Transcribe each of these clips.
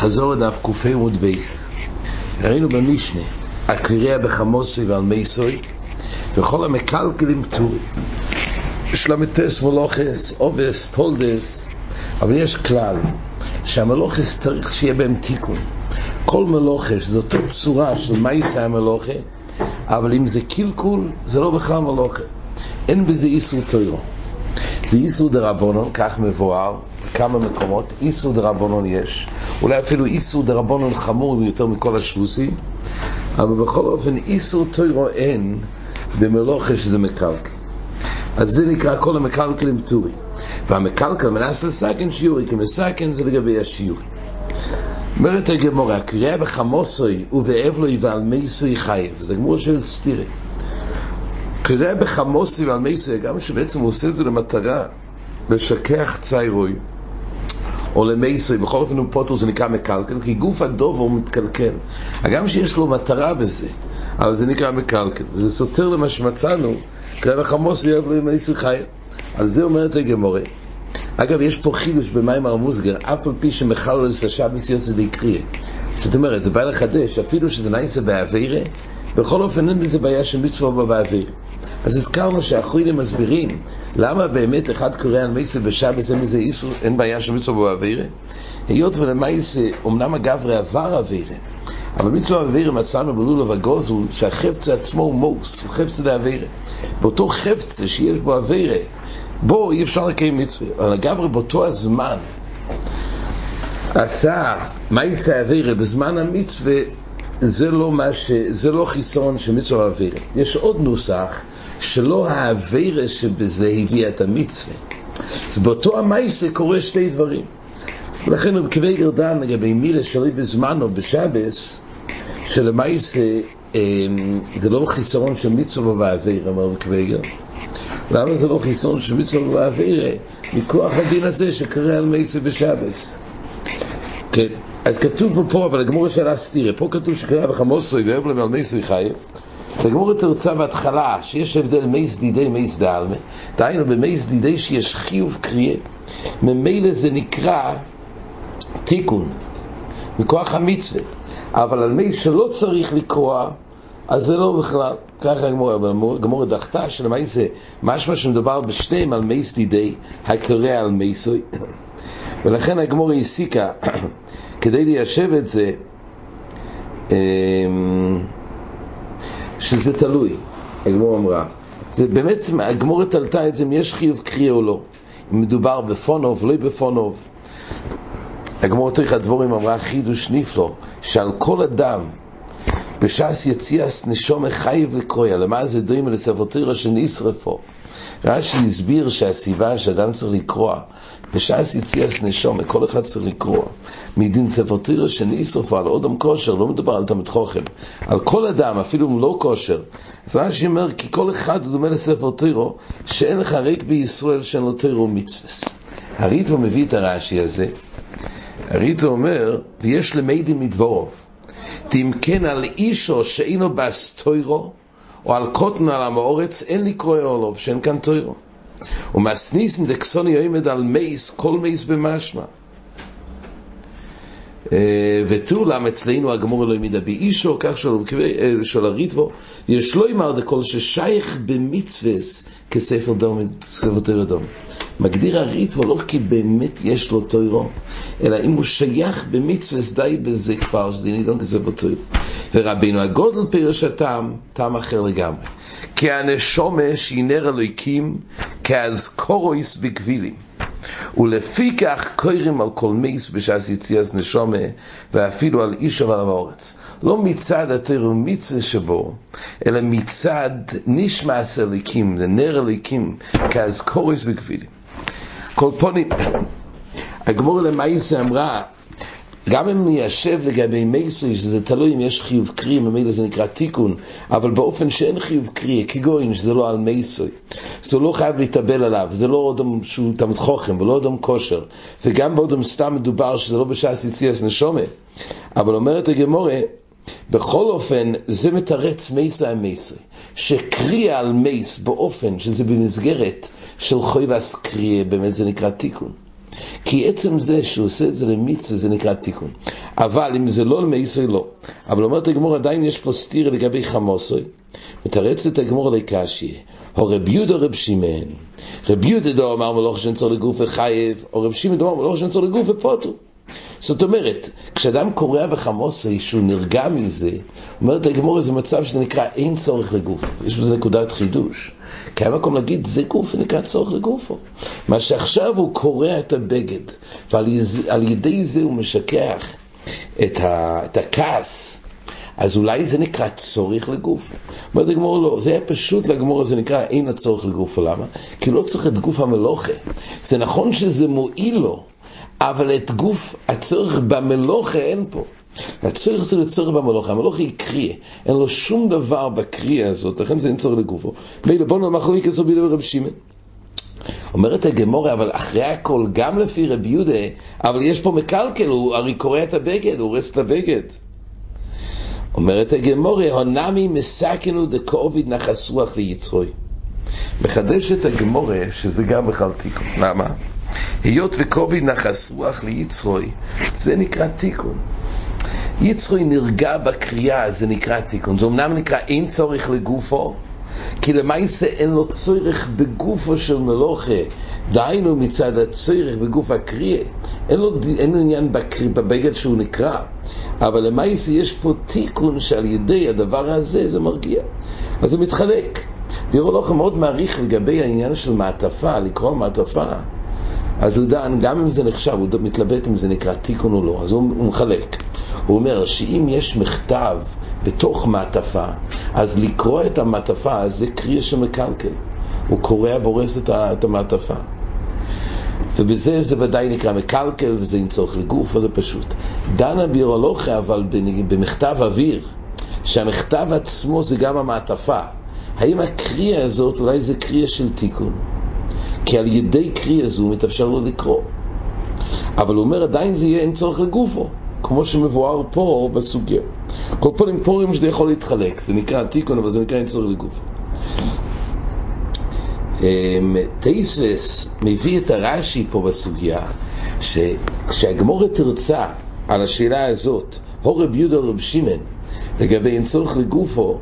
חזרה דף ק"ה עמוד ב'. ראינו במשנה, הקורע בחמתו ועל מתו, וכל המקלקלים פטורים. של ל"ט מלאכות, אבות, תולדות, אבל יש כלל, שהמלאכות צריך שיהיה בהם תיקון. כל מלאכות זה אותו צורה של מעשה המלאכה, אבל אם זה קלקול, זה לא בכלל מלאכה. אין בזה איסור תורה. זה איסור דרבנן, כך מבואר, בכמה מקומות, איסור דרבונון יש, אולי אפילו איסור דרבונון חמור יותר מכל השבוסים, אבל בכל אופן איסור טוירו אין במלוכה שזה מקלקל. אז זה נקרא כל המקלקלים טורי. והמקלקל מנס לסכן שיורי, כי מסכן זה לגבי השיורי. אומרת הגמורה, הקריאה בחמוסוי ובאבלוי ועל מייסוי חייב, זה גמור של סטירי. קריאה בחמוסוי ועל מייסוי, גם שבעצם הוא עושה את זה למטרה, לשכח ציירוי, או למייסוי, בכל אופן הוא פוטר זה נקרא מקלקל, כי גוף הדוב הוא מתקלקל. הגם שיש לו מטרה בזה, אבל זה נקרא מקלקל. וזה סותר למה שמצאנו, קריאה בחמוסוי ובאבלוי מייסוי חייב. על זה אומרת הגמורה. אגב, יש פה חידוש במים הרמוסגר, אף על פי שמחלל את השבס יוצא די קריא. זאת אומרת, זה בא לחדש, אפילו שזה נעשה באווירה, בכל אופן אין בזה בעיה של מצווה באווירה. אז הזכרנו שהאחרונים מסבירים למה באמת אחד קורא על מייסה בשבס, אין בזה איסור, אין בעיה של מצווה באווירה. היות ולמייסה, אמנם הגברי עבר אווירה, אבל מצווה אווירה מצאנו בלולו וגוז הוא שהחפצה עצמו הוא מוס, הוא חפצה דאווירה. באותו חפצה שיש בו אווירה, בו אי אפשר לקיים מצווה, אבל הגברי באותו הזמן עשה מייסה אווירה בזמן המצווה זה לא, ש... זה לא חיסון של מצווה אווירה. יש עוד נוסח שלא האווירה שבזה הביאה את המצווה. אז באותו המייסה קורה שתי דברים. ולכן הוא כבי גרדן לגבי מילה שלי בזמנו בשבס, שלמייסה זה לא חיסרון של מצווה באווירה, אמר כבי גרדן. למה זה לא חיסון של מצווה באווירה? מכוח הדין הזה שקרה על מייסה בשבס. אז כתוב פה, פה אבל הגמרא שאלה סתירה, פה כתוב שקורע בחמתו ובאבלו ועל מתו חייב. הגמרא תירצה בהתחלה שיש הבדל מת דידיה מת דעלמא, דהיינו במת דידיה שיש חיוב קריעה, ממילא זה נקרא תיקון, מכוח המצווה, אבל על מייס שלא צריך לקרוע, אז זה לא בכלל, ככה הגמרא, אבל הגמרא דחתה שעל מת זה משמע שמדובר בשניהם על מת דידיה, הקורא על מייסוי, ולכן הגמור הסיקה, כדי ליישב את זה, שזה תלוי, הגמור אמרה. זה באמת, הגמור תלתה את זה אם יש חיוב קריאה או לא. אם מדובר בפונוב, לא בפונוב. הגמור תריך הדבורים אמרה חידוש נפלו, שעל כל אדם בש"ס יציאס נשום חייב לקרויה, למה זה דוים לספר תירא שנשרפו. רש"י הסביר שהסיבה שאדם צריך לקרוע, בש"ס יציאס נשום, כל אחד צריך לקרוע. מדין ספר תירא שנשרפו על אודם כושר, לא מדובר על תלמיד חוכם, על כל אדם, אפילו אם לא כושר. אז רש"י אומר, כי כל אחד דומה לספר תירא, שאין לך ריק בישראל שאין לו תירא ומצווס. הריטו מביא את הרש"י הזה, הריטו אומר, ויש למדים מדבורוב. תמכן על אישו שאינו בסטוירו, או על קוטן על המאורץ, אין לקרוא עולוב, שאין כאן טוירו. ומסניסן דקסוני יועמד על מייס, כל מייס במשמע. ותולם אצלנו הגמור אלוהים ידע באישו, כך של הריטבו, יש לו אמר דכל ששייך במצווס כספר דום, ספר תוירו דום. מגדיר הריטבו לא כי באמת יש לו תוירו, אלא אם הוא שייך במצווס די בזה כבר, שזה נידון כספר תוירו. ורבינו הגודל פירש הטעם, טעם אחר לגמרי. כי הנשומה שינר אלוהיקים כאזכורויס בגבילים. ולפי כך קוירים על כל מייס בשעס יציאס נשומה ואפילו על איש ועל האורץ. לא מצד התירו מצווה שבו, אלא מצד נשמעס אליקים, לנר אליקים, כאזכורויס בגבילים. כל פונים, הגמור למייסה אמרה גם אם ניישב לגבי מייסוי, שזה תלוי אם יש חיוב קרי, ממילא זה נקרא תיקון, אבל באופן שאין חיוב קרי, כגוין, שזה לא על מייסוי, זה לא חייב להתאבל עליו, זה לא אדם שהוא תלמיד חוכם, ולא אדם כושר, וגם באודם סתם מדובר שזה לא בש"ס יציאס נשומה, אבל אומרת הגמורה, בכל אופן, זה מתרץ מייסה על מייסוי, שקריאה על מייס באופן שזה במסגרת של חויבס קריאה, באמת זה נקרא תיקון. כי עצם זה שהוא עושה את זה למצווה זה נקרא תיקון. אבל אם זה לא למייסוי לא. אבל אומרת הגמור עדיין יש פה סתיר לגבי חמוסוי. מתרצת הגמור לקשי, או רב יהודה רב שמעון. רב יהודה דו אמר מלוך שנצור לגוף וחייב, או רב שמעון דו אמר מלוך שנצור לגוף ופוטו. זאת אומרת, כשאדם קורע בחמוסי שהוא נרגע מזה, אומרת הגמור זה מצב שזה נקרא אין צורך לגוף. יש בזה נקודת חידוש. כי היה מקום להגיד, זה גוף נקרא צורך לגופו. מה שעכשיו הוא קורע את הבגד, ועל ידי זה הוא משכח את, ה, את הכעס. אז אולי זה נקרא צורך לגוף. אומרת הגמור לא, זה היה פשוט לגמור, זה נקרא אין הצורך לגוף. למה? כי לא צריך את גוף המלוכה. זה נכון שזה מועיל לו, אבל את גוף הצורך במלוכה אין פה. הצורך זה לצורך במלוכה, המלוכה היא קריאה, אין לו שום דבר בקריאה הזאת, לכן זה אין צורך לגופו. מילא בוא נאמר חלוק כסו בידי רב שמעון. אומרת הגמורה, אבל אחרי הכל, גם לפי רבי יהודה, אבל יש פה מקלקל, הוא הרי קורע את הבגד, הוא הורס את הבגד. אומרת הגמורה, הונמי מסכנו דקוביד נחס רוח ליצרוי. מחדשת הגמורה שזה גם בכלל תיקון. למה? היות וקוביד נחס רוח ליצרוי, זה נקרא תיקון. יצרוי נרגע בקריאה, זה נקרא תיקון. זה אמנם נקרא אין צורך לגופו, כי למעשה אין לו צורך בגופו של מלוכה, דהיינו מצד הצורך בגוף הקריאה, אין לו, אין לו עניין בקרי, בבגד שהוא נקרא, אבל למעשה יש פה תיקון שעל ידי הדבר הזה זה מרגיע, אז זה מתחלק. בירו לכם מאוד מעריך לגבי העניין של מעטפה, לקרוא מעטפה. אז הוא דן, גם אם זה נחשב, הוא מתלבט אם זה נקרא תיקון או לא, אז הוא, הוא מחלק. הוא אומר שאם יש מכתב בתוך מעטפה, אז לקרוא את המעטפה זה קריאה שמקלקל. הוא קורע והורס את המעטפה. ובזה זה ודאי נקרא מקלקל, וזה אין צורך לגוף, וזה פשוט. דנה בירולוכה, אבל במכתב אוויר, שהמכתב עצמו זה גם המעטפה. האם הקריאה הזאת, אולי זה קריאה של תיקון? כי על ידי קריאה זו מתאפשר לו לקרוא. אבל הוא אומר, עדיין זה יהיה אין צורך לגופו. כמו שמבואר פה בסוגיה. כל פנים פה רואים שזה יכול להתחלק, זה נקרא תיקון, אבל זה נקרא אין צורך לגוף. אמ, טייסס מביא את הרש"י פה בסוגיה, שכשהגמורת תרצה על השאלה הזאת, הו רב יהודה רב שמעון, לגבי אין צורך לגופו,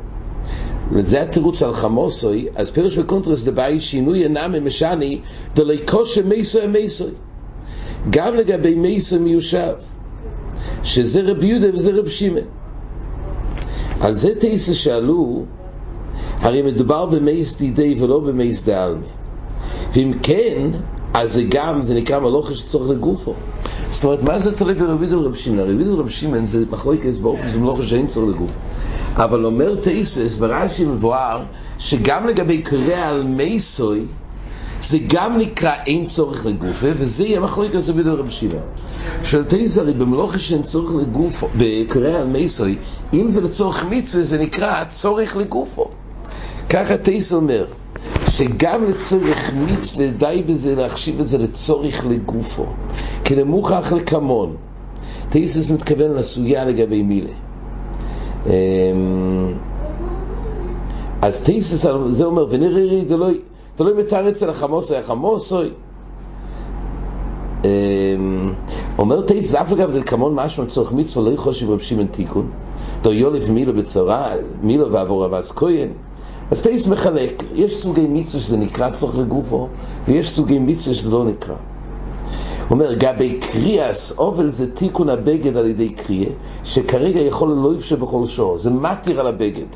וזה התירוץ על חמתו, אז פירוש בקונטרס דבהאי שינויא נמי משני דלא קשה מתו אמתו. גם לגבי מתו מיושב. שזה רב יהודה וזה רב שמעון. על זה תייסה שאלו, הרי מדובר במת דידיה ולא במת דעלמא. ואם כן, אז זה גם, זה נקרא מלאכה שצריך לגופו. זאת אומרת, מה זה תלוי ברב יהודה ורב שמעון? רב יהודה ורב שמעון זה מחלוקת באופן זה מלאכה שאין צריך לגופו. אבל אומר תייסס, ברש"י מבואר, שגם לגבי קורא על מייסוי, זה גם נקרא אין צורך לגופה, וזה יהיה מחלוקת הזה בידי רב שמעון. של תייסר, הרי במלוכה שאין צורך לגופו, בקורא על מייסוי, אם זה לצורך מצווה, זה נקרא צורך לגופו. ככה תייסר אומר, שגם לצורך מצווה די בזה להחשיב את זה לצורך לגופו, כי למוכח לקמון. תייסס מתכוון לסוגיה לגבי מילה. אמ, אז תייסס, זה אומר, ונראה דלוי, תלוי מתאר אצל החמוסוי, החמוסוי. אמ, אומר תייסס, אף אגב דלקמון משמע צורך מצווה לא יכול שברב שמעון תיקון. דו יולף מילו בצורה, מילו ועבור אבס כהן. אז טייס מחלק, יש סוגי מצווה שזה נקרא צורך לגופו, ויש סוגי מצווה שזה לא נקרא. אומר, גבי קריאס, אובל זה תיקון הבגד על ידי קריאה, שכרגע יכול לא יפשה בכל שור, זה מתיר על הבגד.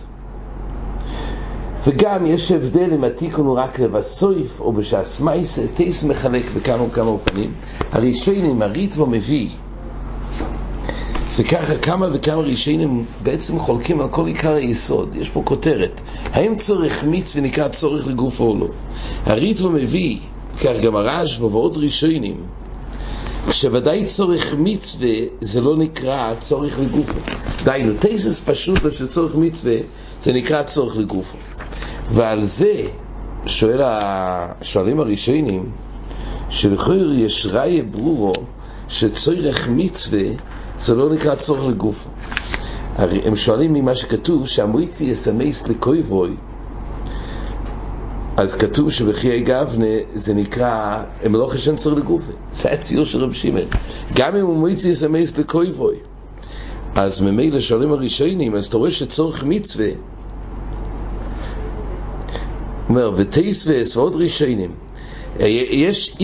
וגם יש הבדל אם התיקון הוא רק לבסויף או בשעס מייס, טייס מחלק בכמה וכמה אופנים. הראשונים, הריטבו מביא, וככה כמה וכמה ראשונים בעצם חולקים על כל עיקר היסוד. יש פה כותרת, האם צורך מיץ ונקרא צורך לגוף או לא? הריטבו מביא, כך גם הרשב"א ועוד ראשונים, שוודאי צורך מצווה זה לא נקרא צורך לגופו. דהיינו, תסס פשוט של צורך מצווה זה נקרא צורך לגופו. ועל זה שואל השואלים הראשונים, שלכאורה יש ראיה ברורו שצורך מצווה זה לא נקרא צורך לגופו. הם שואלים ממה שכתוב שהמויצי יסמס לקויבוי אז כתוב שבחיי גבנה זה נקרא, הם לא חשן צורך לגופה. זה היה ציור של רב שמעון. גם אם הוא מויצי יסמס לקויבוי. אז ממילא שואלים הראשונים, אז אתה רואה שצורך מצווה. אומר, ותייסווס ועוד ראשונים. יש,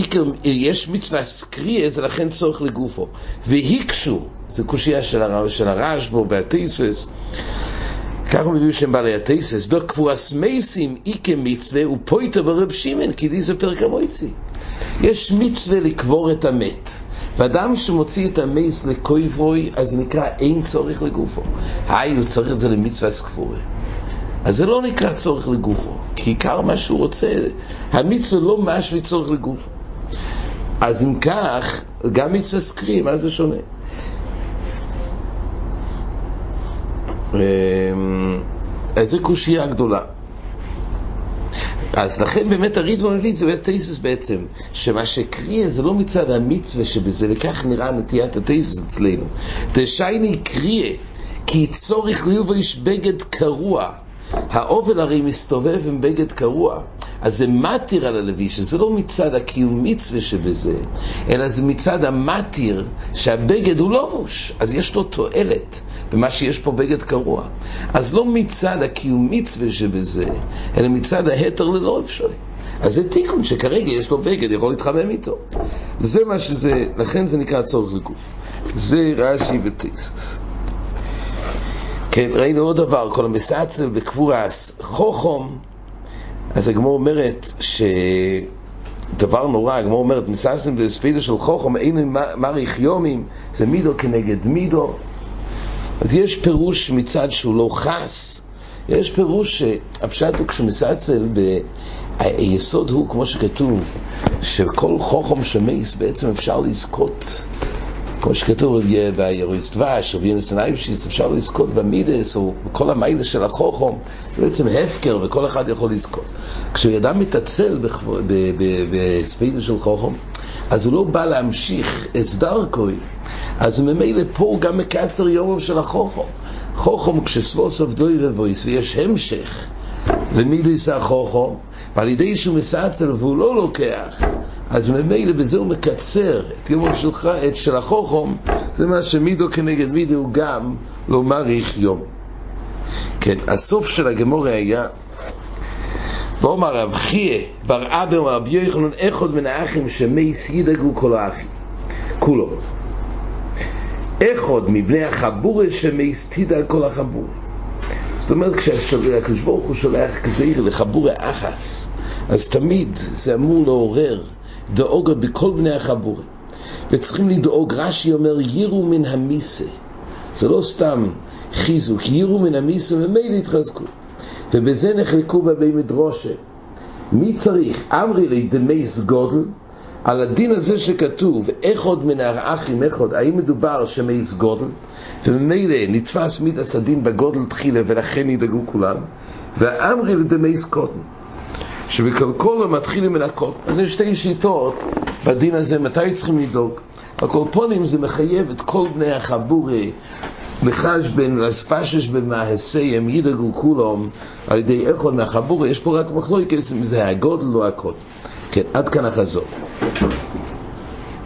יש מצווה סקריה, זה לכן צורך לגופו. והיקשו, זה קושייה של, הר, של הרשב"א והטייסווס. ככה מביאו שם בעלי הטייסס, דו קבורס מייסים איקה מצווה ופויטו ברב שמעון, כי לי זה פרק המויצי. יש מצווה לקבור את המת. ואדם שמוציא את המייס לקויברוי, אז נקרא אין צורך לגופו. היי, הוא צריך את זה למצווה סקבורי. אז זה לא נקרא צורך לגופו, כי עיקר מה שהוא רוצה, המצווה לא משהו צורך לגופו. אז אם כך, גם מצווה סקרי, מה זה שונה? אמ, אז זו קושייה גדולה. אז לכן באמת הריטב"א מביא את זה בתייסס בעצם, שמה שקריא זה לא מצד המצווה שבזה, וכך נראה נטיית התייסס אצלנו. דשייני קריא, כי צורך ליובש בגד קרוע. האובל הרי מסתובב עם בגד קרוע. אז זה מתיר על הלוי, שזה לא מצד הקיום מצווה שבזה, אלא זה מצד המתיר שהבגד הוא לובוש, אז יש לו תועלת במה שיש פה בגד קרוע. אז לא מצד הקיום מצווה שבזה, אלא מצד ההתר ללא אפשרי. אז זה תיקון שכרגע יש לו בגד, יכול להתחמם איתו. זה מה שזה, לכן זה נקרא צורך לגוף. זה רש"י וטיסס. כן, ראינו עוד דבר, כל המסעצל בקבורס חוכום, אז הגמור אומרת ש... דבר נורא, הגמרא אומרת, מתעצל בהספדו של חכם, אין מאריך ימים, זה מידה כנגד מידה. אז יש פירוש מצד שהוא לא חס, יש פירוש שהפשט הוא כשמתעצל ב... היסוד הוא, כמו שכתוב, שכל חכם שמת בעצם אפשר לזכות כמו שכתוב ביערות דבש, רבי יונתן אייבשיץ, אפשר לזכות במידות, או בכל המעלה של החכם, זה בעצם הפקר, וכל אחד יכול לזכות. כשאדם מתעצל בספידה של חוכום, אז הוא לא בא להמשיך הסדר כהן, אז ממילא פה הוא גם מקצר יומם של החוכום. חוכום כשסבוס עבדוי ובויס, ויש המשך למידס החוכום, ועל ידי שהוא מסעצל והוא לא לוקח, אז ממילא בזה הוא מקצר את יומו שלך, את של החוכום, זה מה שמידו כנגד מידו הוא גם לא מעריך יום. כן, הסוף של הגמורה היה ואומר רב חייה בר אבא ורבי יוחנן אחד מן האחים שמייס ידאגו כל האחים כולו. אחד מבני החבורה שמייס תדאג כל החבורה זאת אומרת כשהקדוש ברוך הוא שולח גזיר לחבורה אחס אז תמיד זה אמור לעורר דאוגה בכל בני החבורה. וצריכים לדאוג, רש"י אומר, יירו מן המיסה. זה לא סתם חיזוק, יירו מן המיסה ומילא יתחזקו. ובזה נחלקו בבי מדרושה. מי צריך? אמרי לי דמייס גודל, על הדין הזה שכתוב, איך עוד מן האחים, איך עוד, האם מדובר שמייס גודל, וממילא נתפס מידס הדין בגודל תחילה ולכן ידאגו כולם, ואמרי לדמייס קוטן. שבקלקולה מתחילים מנקות. אז יש שתי שיטות בדין הזה, מתי צריכים לדאוג. הקולפונים זה מחייב את כל בני החבורי לחש בין לספשש במעשיהם ידאגו כולם על ידי אחד מהחבורי, יש פה רק מחלוקת אם זה הגודל או הקוד. כן, עד כאן החזור.